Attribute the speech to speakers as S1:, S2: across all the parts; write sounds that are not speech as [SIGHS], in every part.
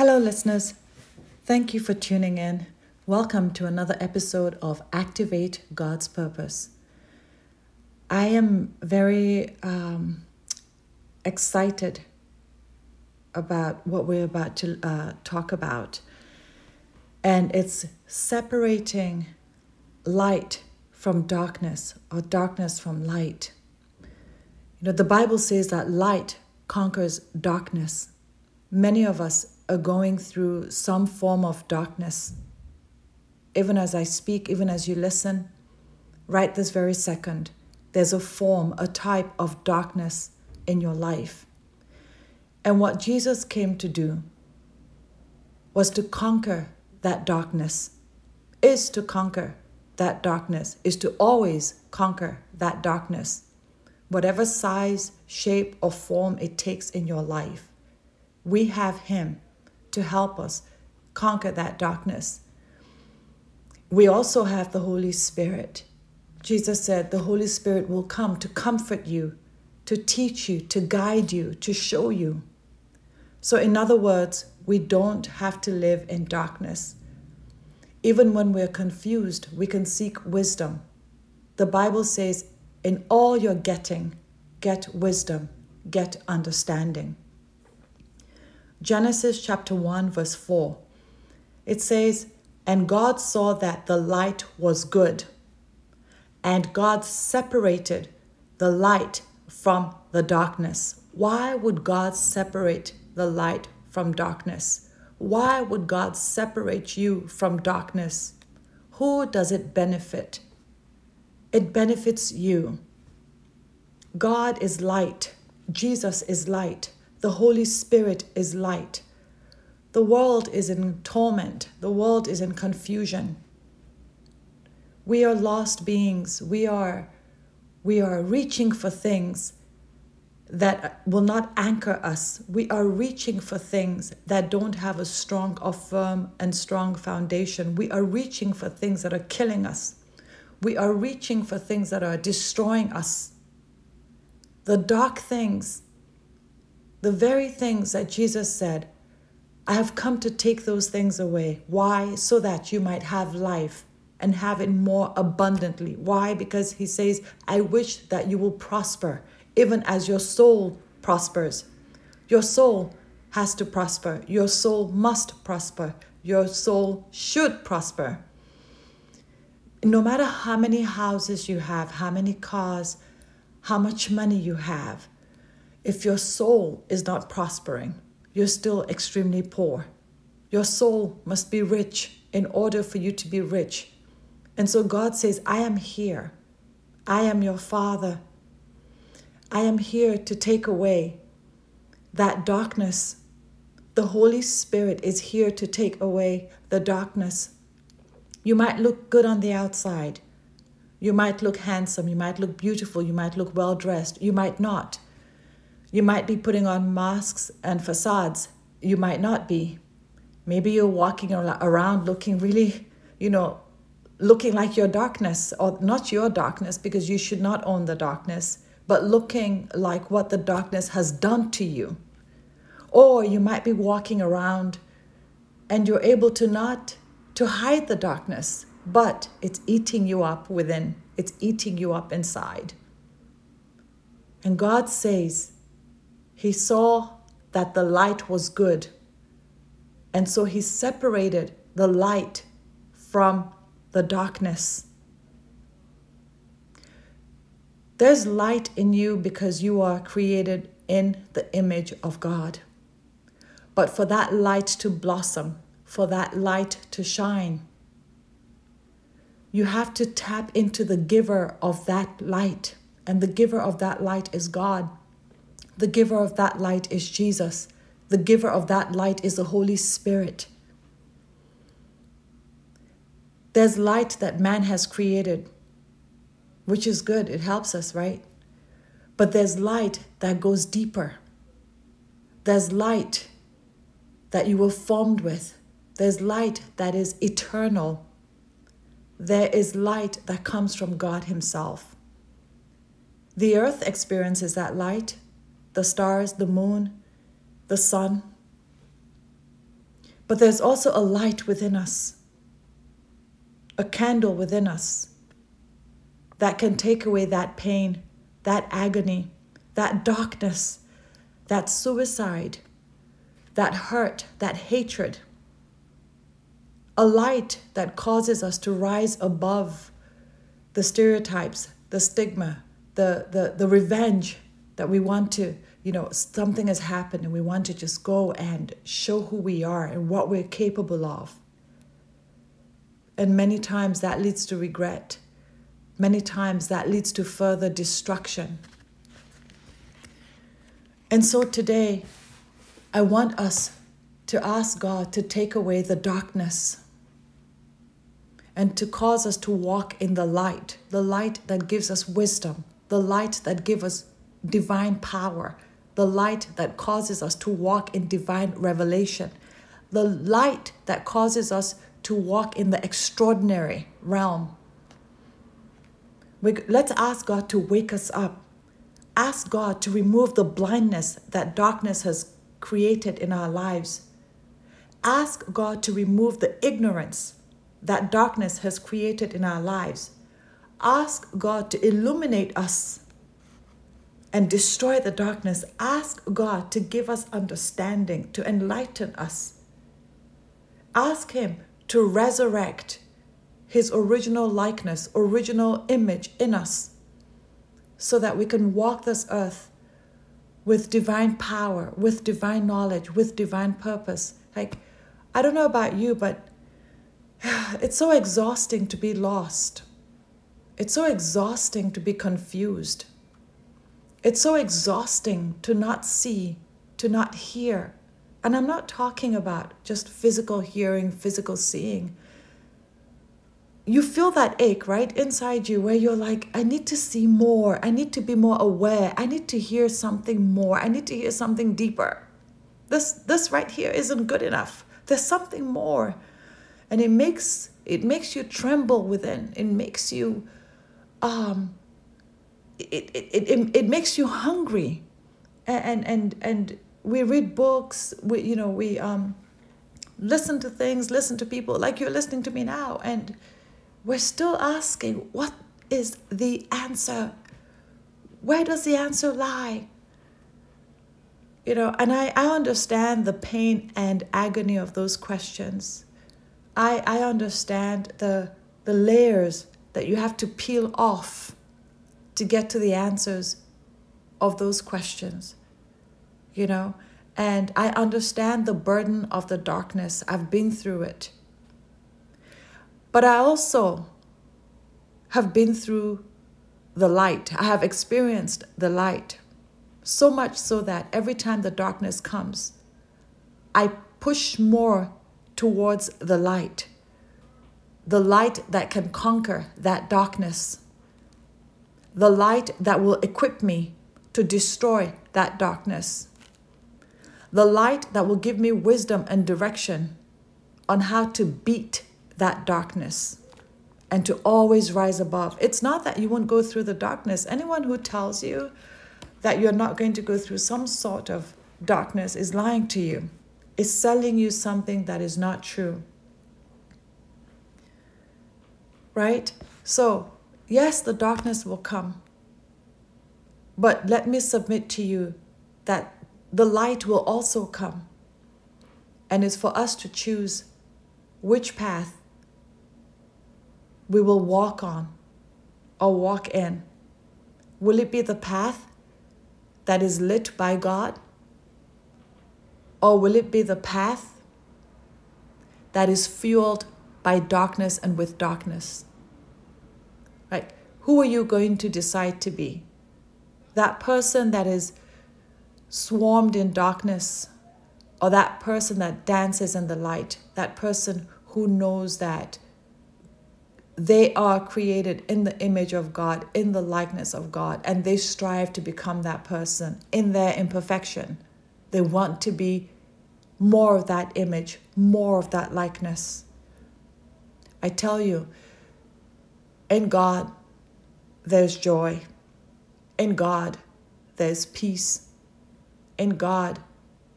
S1: Hello, listeners. Thank you for tuning in. Welcome to another episode of Activate God's Purpose. I am very um, excited about what we're about to uh, talk about, and it's separating light from darkness or darkness from light. You know, the Bible says that light conquers darkness. Many of us are going through some form of darkness. Even as I speak, even as you listen, right this very second, there's a form, a type of darkness in your life. And what Jesus came to do was to conquer that darkness, is to conquer that darkness, is to always conquer that darkness whatever size, shape, or form it takes in your life. We have Him to help us conquer that darkness. We also have the Holy Spirit. Jesus said the Holy Spirit will come to comfort you, to teach you, to guide you, to show you. So, in other words, we don't have to live in darkness. Even when we're confused, we can seek wisdom. The Bible says in all you're getting, get wisdom, get understanding. Genesis chapter 1, verse 4. It says, And God saw that the light was good, and God separated the light from the darkness. Why would God separate the light from darkness? Why would God separate you from darkness? Who does it benefit? it benefits you. God is light, Jesus is light, the Holy Spirit is light. The world is in torment, the world is in confusion. We are lost beings. We are we are reaching for things that will not anchor us. We are reaching for things that don't have a strong or firm and strong foundation. We are reaching for things that are killing us. We are reaching for things that are destroying us. The dark things, the very things that Jesus said, I have come to take those things away. Why? So that you might have life and have it more abundantly. Why? Because he says, I wish that you will prosper, even as your soul prospers. Your soul has to prosper. Your soul must prosper. Your soul should prosper no matter how many houses you have, how many cars, how much money you have, if your soul is not prospering, you're still extremely poor. Your soul must be rich in order for you to be rich. And so God says, I am here. I am your Father. I am here to take away that darkness. The Holy Spirit is here to take away the darkness you might look good on the outside. You might look handsome. You might look beautiful. You might look well dressed. You might not. You might be putting on masks and facades. You might not be. Maybe you're walking around looking really, you know, looking like your darkness, or not your darkness, because you should not own the darkness, but looking like what the darkness has done to you. Or you might be walking around and you're able to not to hide the darkness, but it's eating you up within, it's eating you up inside. And God says, He saw that the light was good. And so He separated the light from the darkness. There's light in you because you are created in the image of God. But for that light to blossom, for that light to shine. You have to tap into the giver of that light, and the giver of that light is God. The giver of that light is Jesus. The giver of that light is the Holy Spirit. There's light that man has created, which is good. It helps us, right? But there's light that goes deeper. There's light that you were formed with. There's light that is eternal. There is light that comes from God Himself. The earth experiences that light, the stars, the moon, the sun. But there's also a light within us, a candle within us that can take away that pain, that agony, that darkness, that suicide, that hurt, that hatred. A light that causes us to rise above the stereotypes, the stigma, the, the, the revenge that we want to you know, something has happened and we want to just go and show who we are and what we're capable of. And many times that leads to regret. Many times that leads to further destruction. And so today, I want us to ask God to take away the darkness and to cause us to walk in the light, the light that gives us wisdom, the light that gives us divine power, the light that causes us to walk in divine revelation, the light that causes us to walk in the extraordinary realm. We, let's ask God to wake us up. Ask God to remove the blindness that darkness has created in our lives. Ask God to remove the ignorance that darkness has created in our lives. Ask God to illuminate us and destroy the darkness, ask God to give us understanding, to enlighten us. Ask Him to resurrect His original likeness, original image in us, so that we can walk this earth with divine power, with divine knowledge, with divine purpose. Like, I don't know about you, but [SIGHS] it's so exhausting to be lost. It's so exhausting to be confused. It's so exhausting to not see, to not hear. And I'm not talking about just physical hearing, physical seeing. You feel that ache right inside you where you're like, I need to see more. I need to be more aware. I need to hear something more. I need to hear something deeper. This, this right here isn't good enough. There's something more. And it makes it makes you tremble within. It makes you um, it, it, it, it makes you hungry. And and and we read books we you know we um listen to things listen to people like you're listening to me now. And we're still asking what is the answer? Where does the answer lie? You know and i i understand the pain and agony of those questions. I i understand the the layers that you have to peel off to get to the answers of those questions, you know? And I understand the burden of the darkness. I've been through it. But I also have been through the light. I have experienced the light. So much so that every time the darkness comes, I push more towards the light. The light that can conquer that darkness the light that will equip me to destroy that darkness, the light that will give me wisdom and direction on how to beat that darkness and to always rise above. It's not that you won't go through the darkness. Anyone who tells you that you're not going to go through some sort of darkness is lying to you, is selling you something that is not true. Right? So, Yes, the darkness will come. But let me submit to you that the light will also come. And it's for us to choose which path we will walk on or walk in. Will it be the path that is lit by God? Or will it be the path that is fueled by darkness and with darkness? Who are you going to decide to be? That person that is swarmed in darkness, or that person that dances in the light, that person who knows that they are created in the image of God, in the likeness of God, and they strive to become that person in their imperfection. They want to be more of that image, more of that likeness. I tell you, in God, there's joy. In God, there's peace. In God,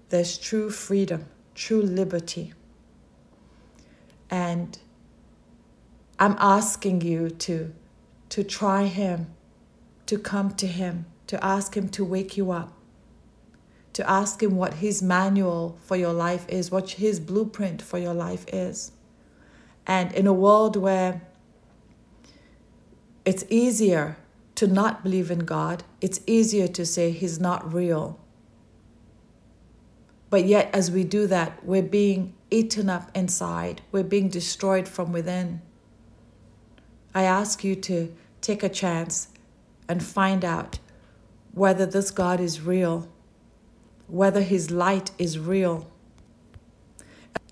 S1: there's true freedom, true liberty. And I'm asking you to, to try Him, to come to Him, to ask Him to wake you up, to ask Him what His manual for your life is, what His blueprint for your life is. And in a world where it's easier to not believe in God, it's easier to say He's not real. But yet, as we do that, we're being eaten up inside, we're being destroyed from within. I ask you to take a chance and find out whether this God is real, whether His light is real.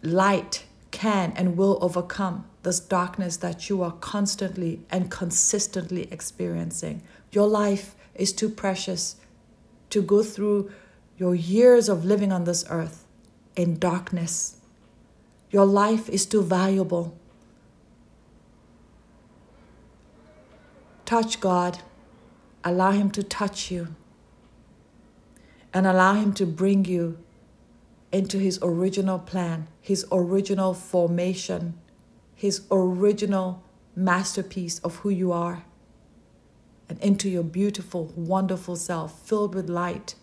S1: Light can and will overcome this darkness that you are constantly and consistently experiencing. Your life is too precious to go through your years of living on this earth in darkness. Your life is too valuable. Touch God, allow Him to touch you, and allow Him to bring you into His original plan, His original formation, His original masterpiece of who you are, and into your beautiful, wonderful self filled with light,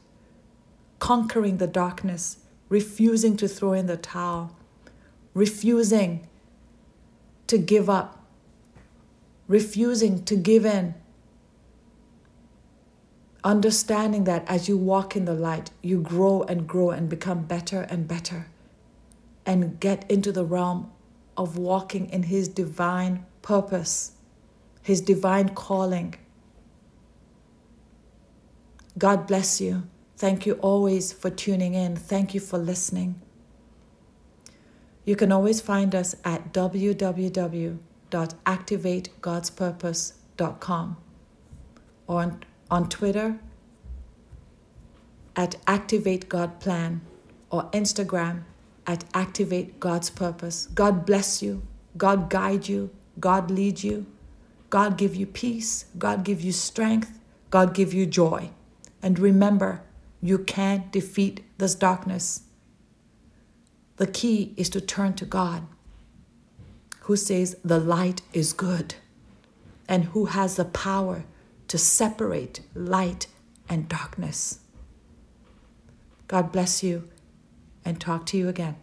S1: conquering the darkness, refusing to throw in the towel, refusing to give up, refusing to give in understanding that as you walk in the light, you grow and grow and become better and better and get into the realm of walking in His divine purpose, His divine calling. God bless you. Thank you always for tuning in. Thank you for listening. You can always find us at www.activategodspurpose.com or on on Twitter at Activate God Plan or Instagram at Activate God's Purpose. God bless you. God guide you. God lead you. God give you peace. God give you strength. God give you joy. And remember, you can't defeat this darkness. The key is to turn to God, who says the light is good and who has the power to separate light and darkness. God bless you and talk to you again.